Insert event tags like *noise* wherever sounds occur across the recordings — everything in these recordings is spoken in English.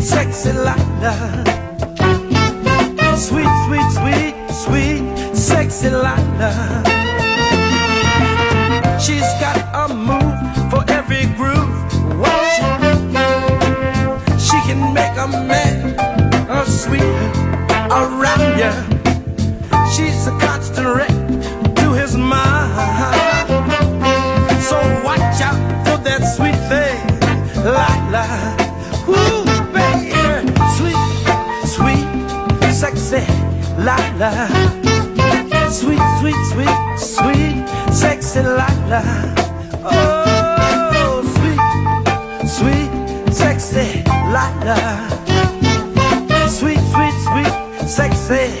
sexy Lala, Sweet, sweet, sweet, sweet, sexy Lala. She's got a move for every groove. Watch. She can make a man a sweet around ya. She's a constant wreck to his mind. So watch out for that sweet thing, Lala. sexy Lila. Sweet, sweet, sweet, sweet, sexy Lila. Oh, sweet, sweet, sexy Lila. Sweet, sweet, sweet, sexy.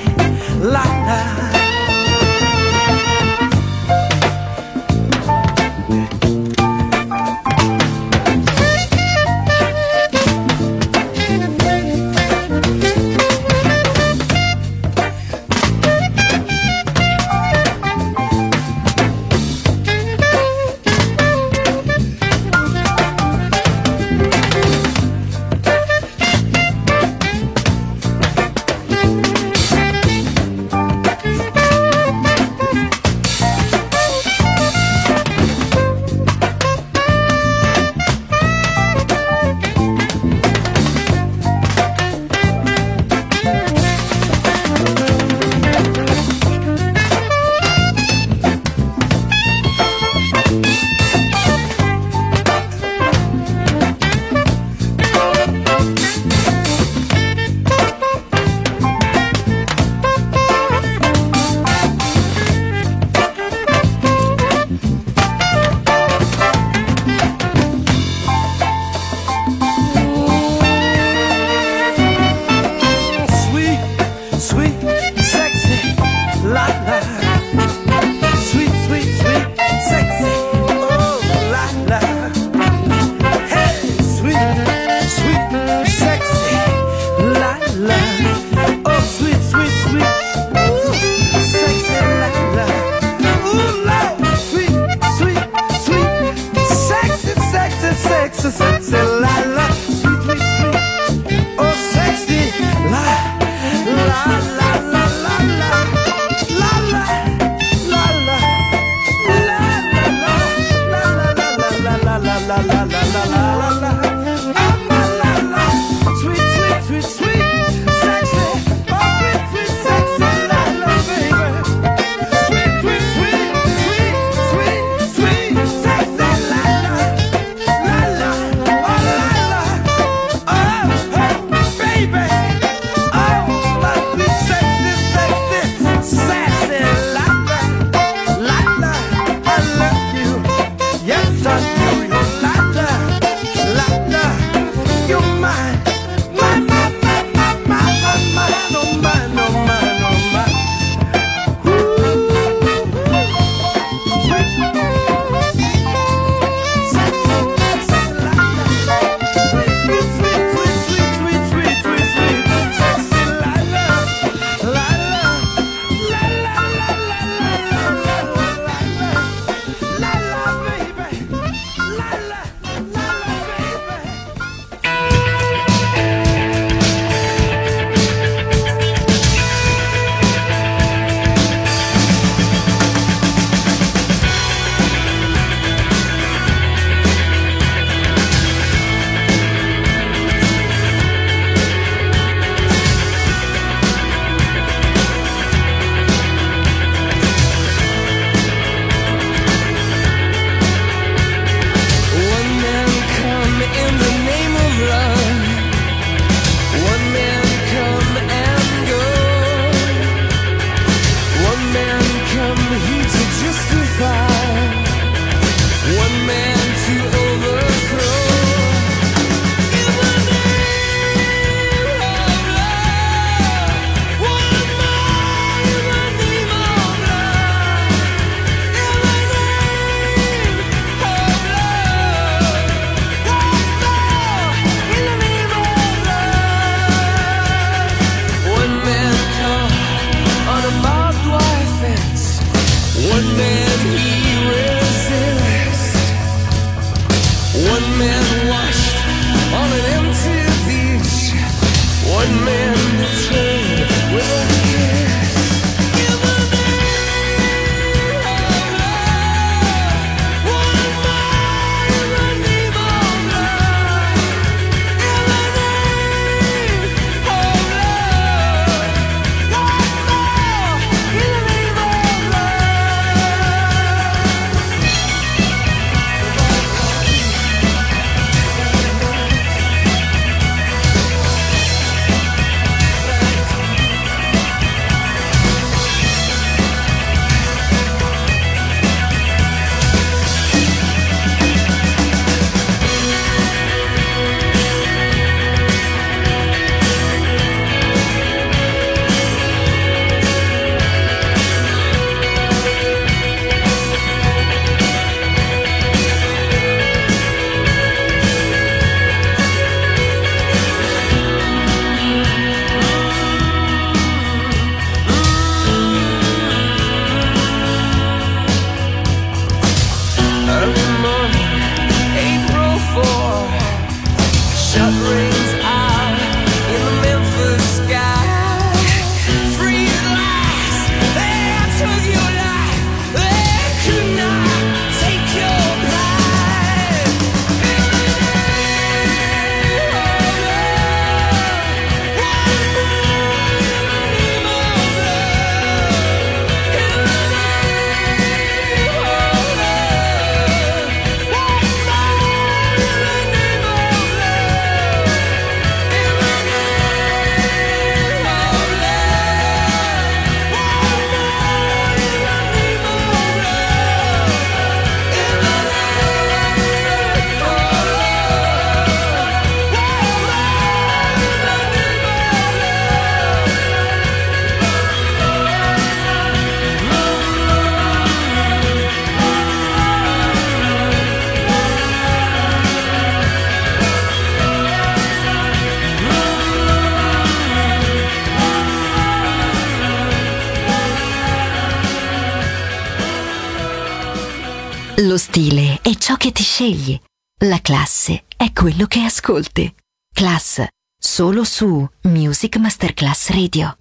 che ti scegli. La classe è quello che ascolti. Class, solo su Music Masterclass Radio.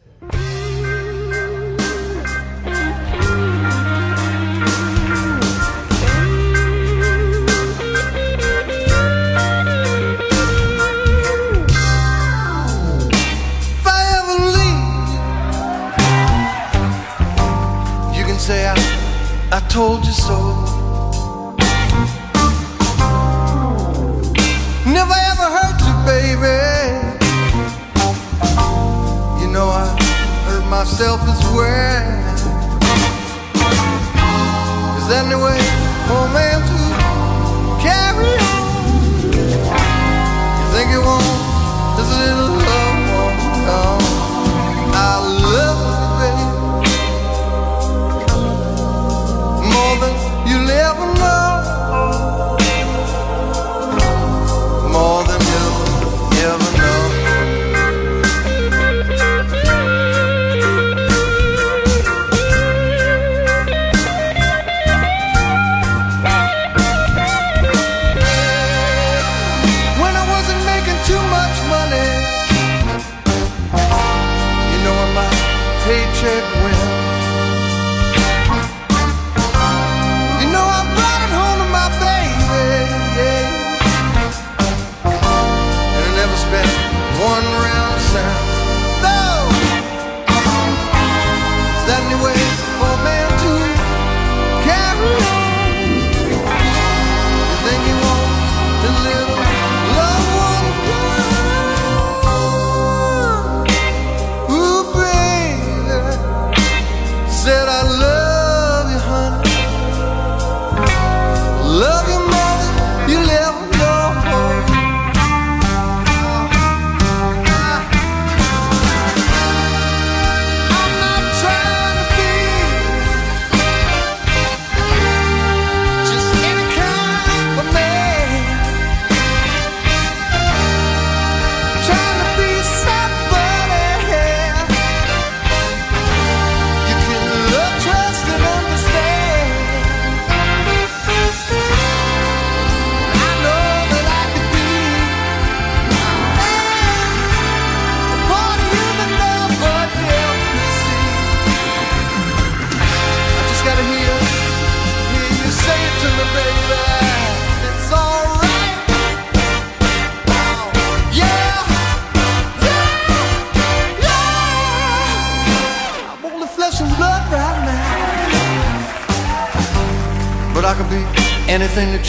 told you so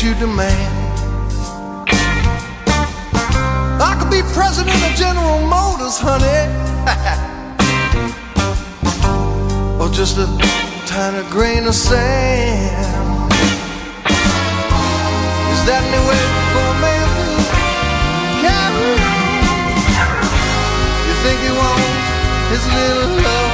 you demand. I could be president of General Motors, honey, *laughs* or just a tiny grain of sand. Is that any way for a man to carry? You think he wants his little love?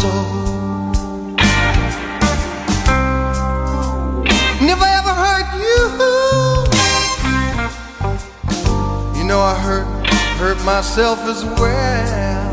soul. Never ever hurt you. You know I hurt hurt myself as well.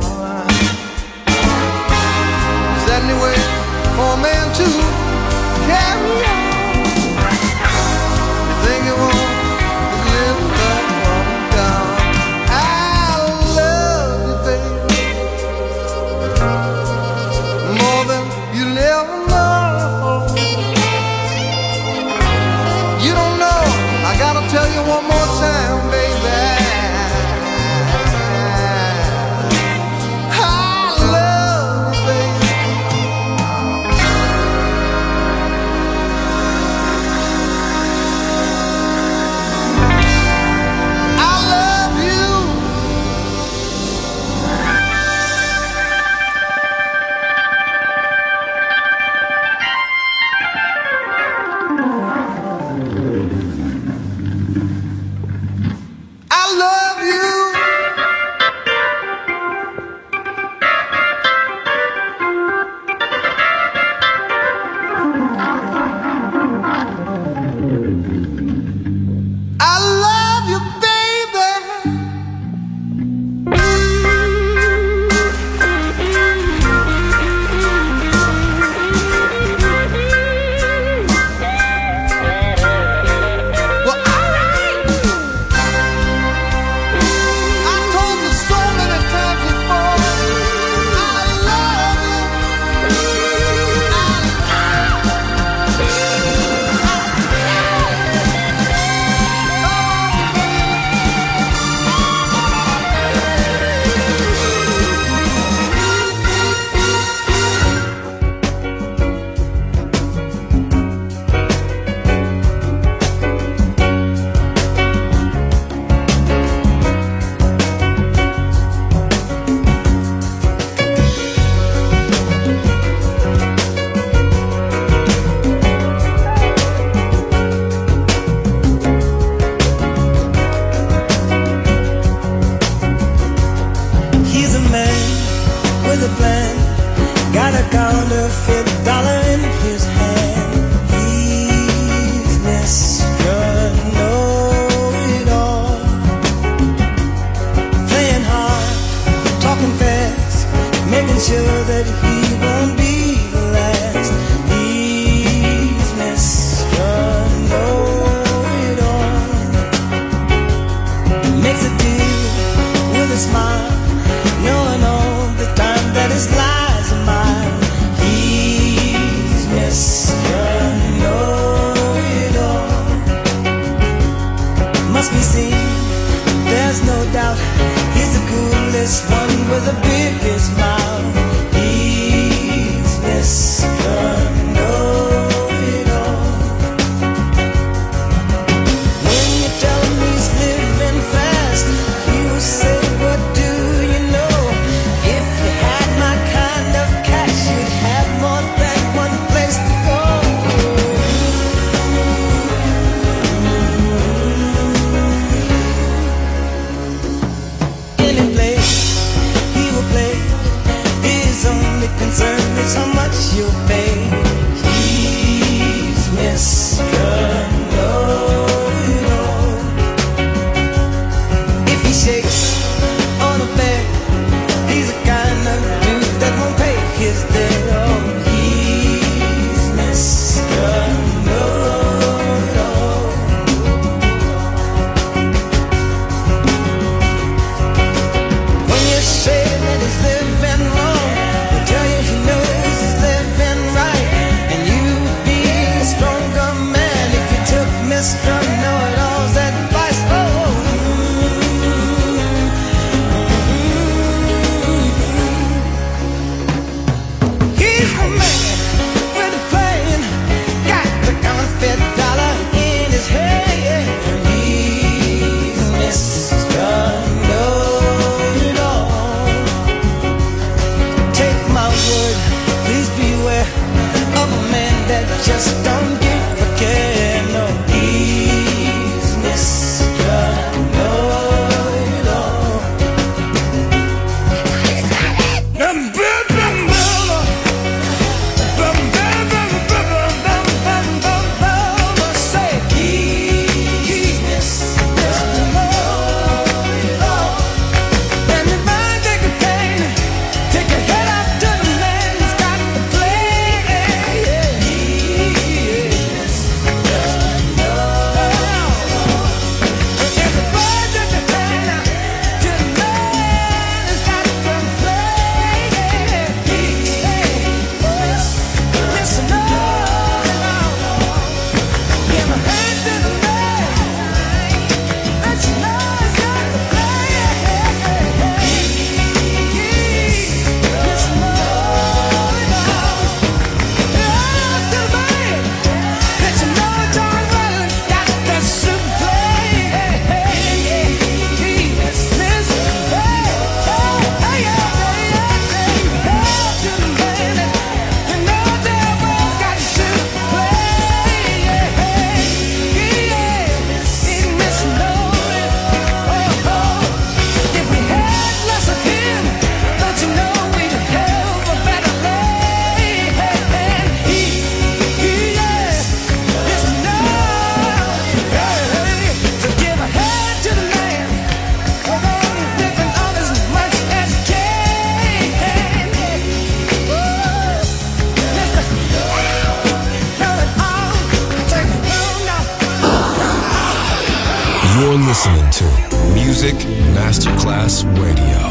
Radio,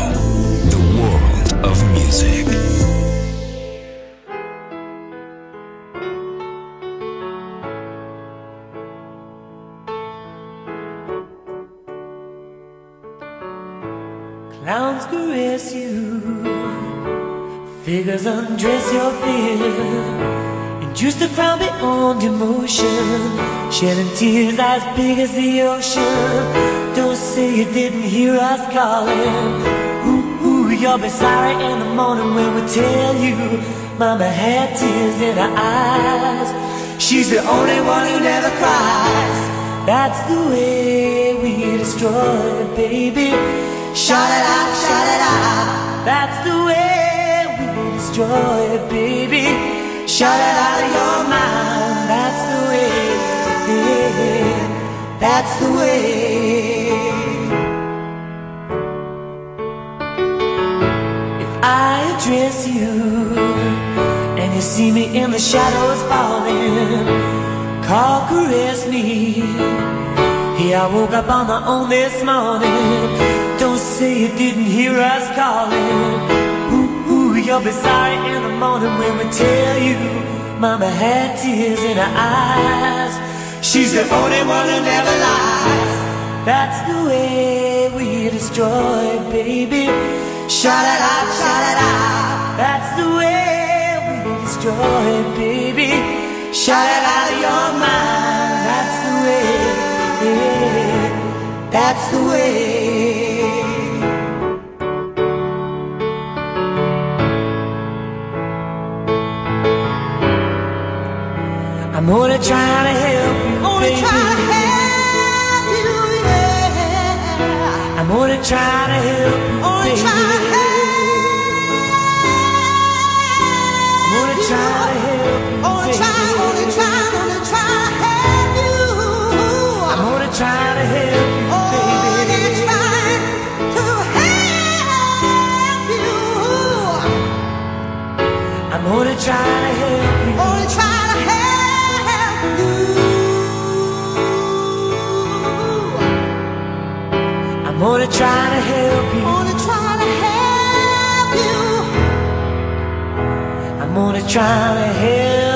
the world of music. Clowns caress you, figures undress your fear. Just a crown beyond emotion Shedding tears as big as the ocean Don't say you didn't hear us calling. Ooh, ooh, you'll be sorry in the morning when we tell you. Mama had tears in her eyes. She's the only one who never cries. That's the way we destroy it, baby. Shout it out, shout it out. That's the way we destroy it, baby. Shut it out of your mind. That's the way. That's the way. If I address you and you see me in the shadows falling, call, caress me. Here I woke up on my own this morning. Don't say you didn't hear us calling Ooh, you'll be sorry in the morning when we tell you Mama had tears in her eyes She's the only one who never lies. That's the way we destroy, baby. Shout it out, shout it out That's the way we destroy, baby. Shout it out of your mind That's the way That's the way. I'm only trying to help baby. try to help you, yeah. I'm gonna try to help you, baby. try to I'm gonna to help you, Gonna try, gonna baby. try, try to help you. I'm gonna to help you, baby. try to help you. I'm gonna try I'm gonna try to help you. I'm gonna try to help you. I'm gonna try to help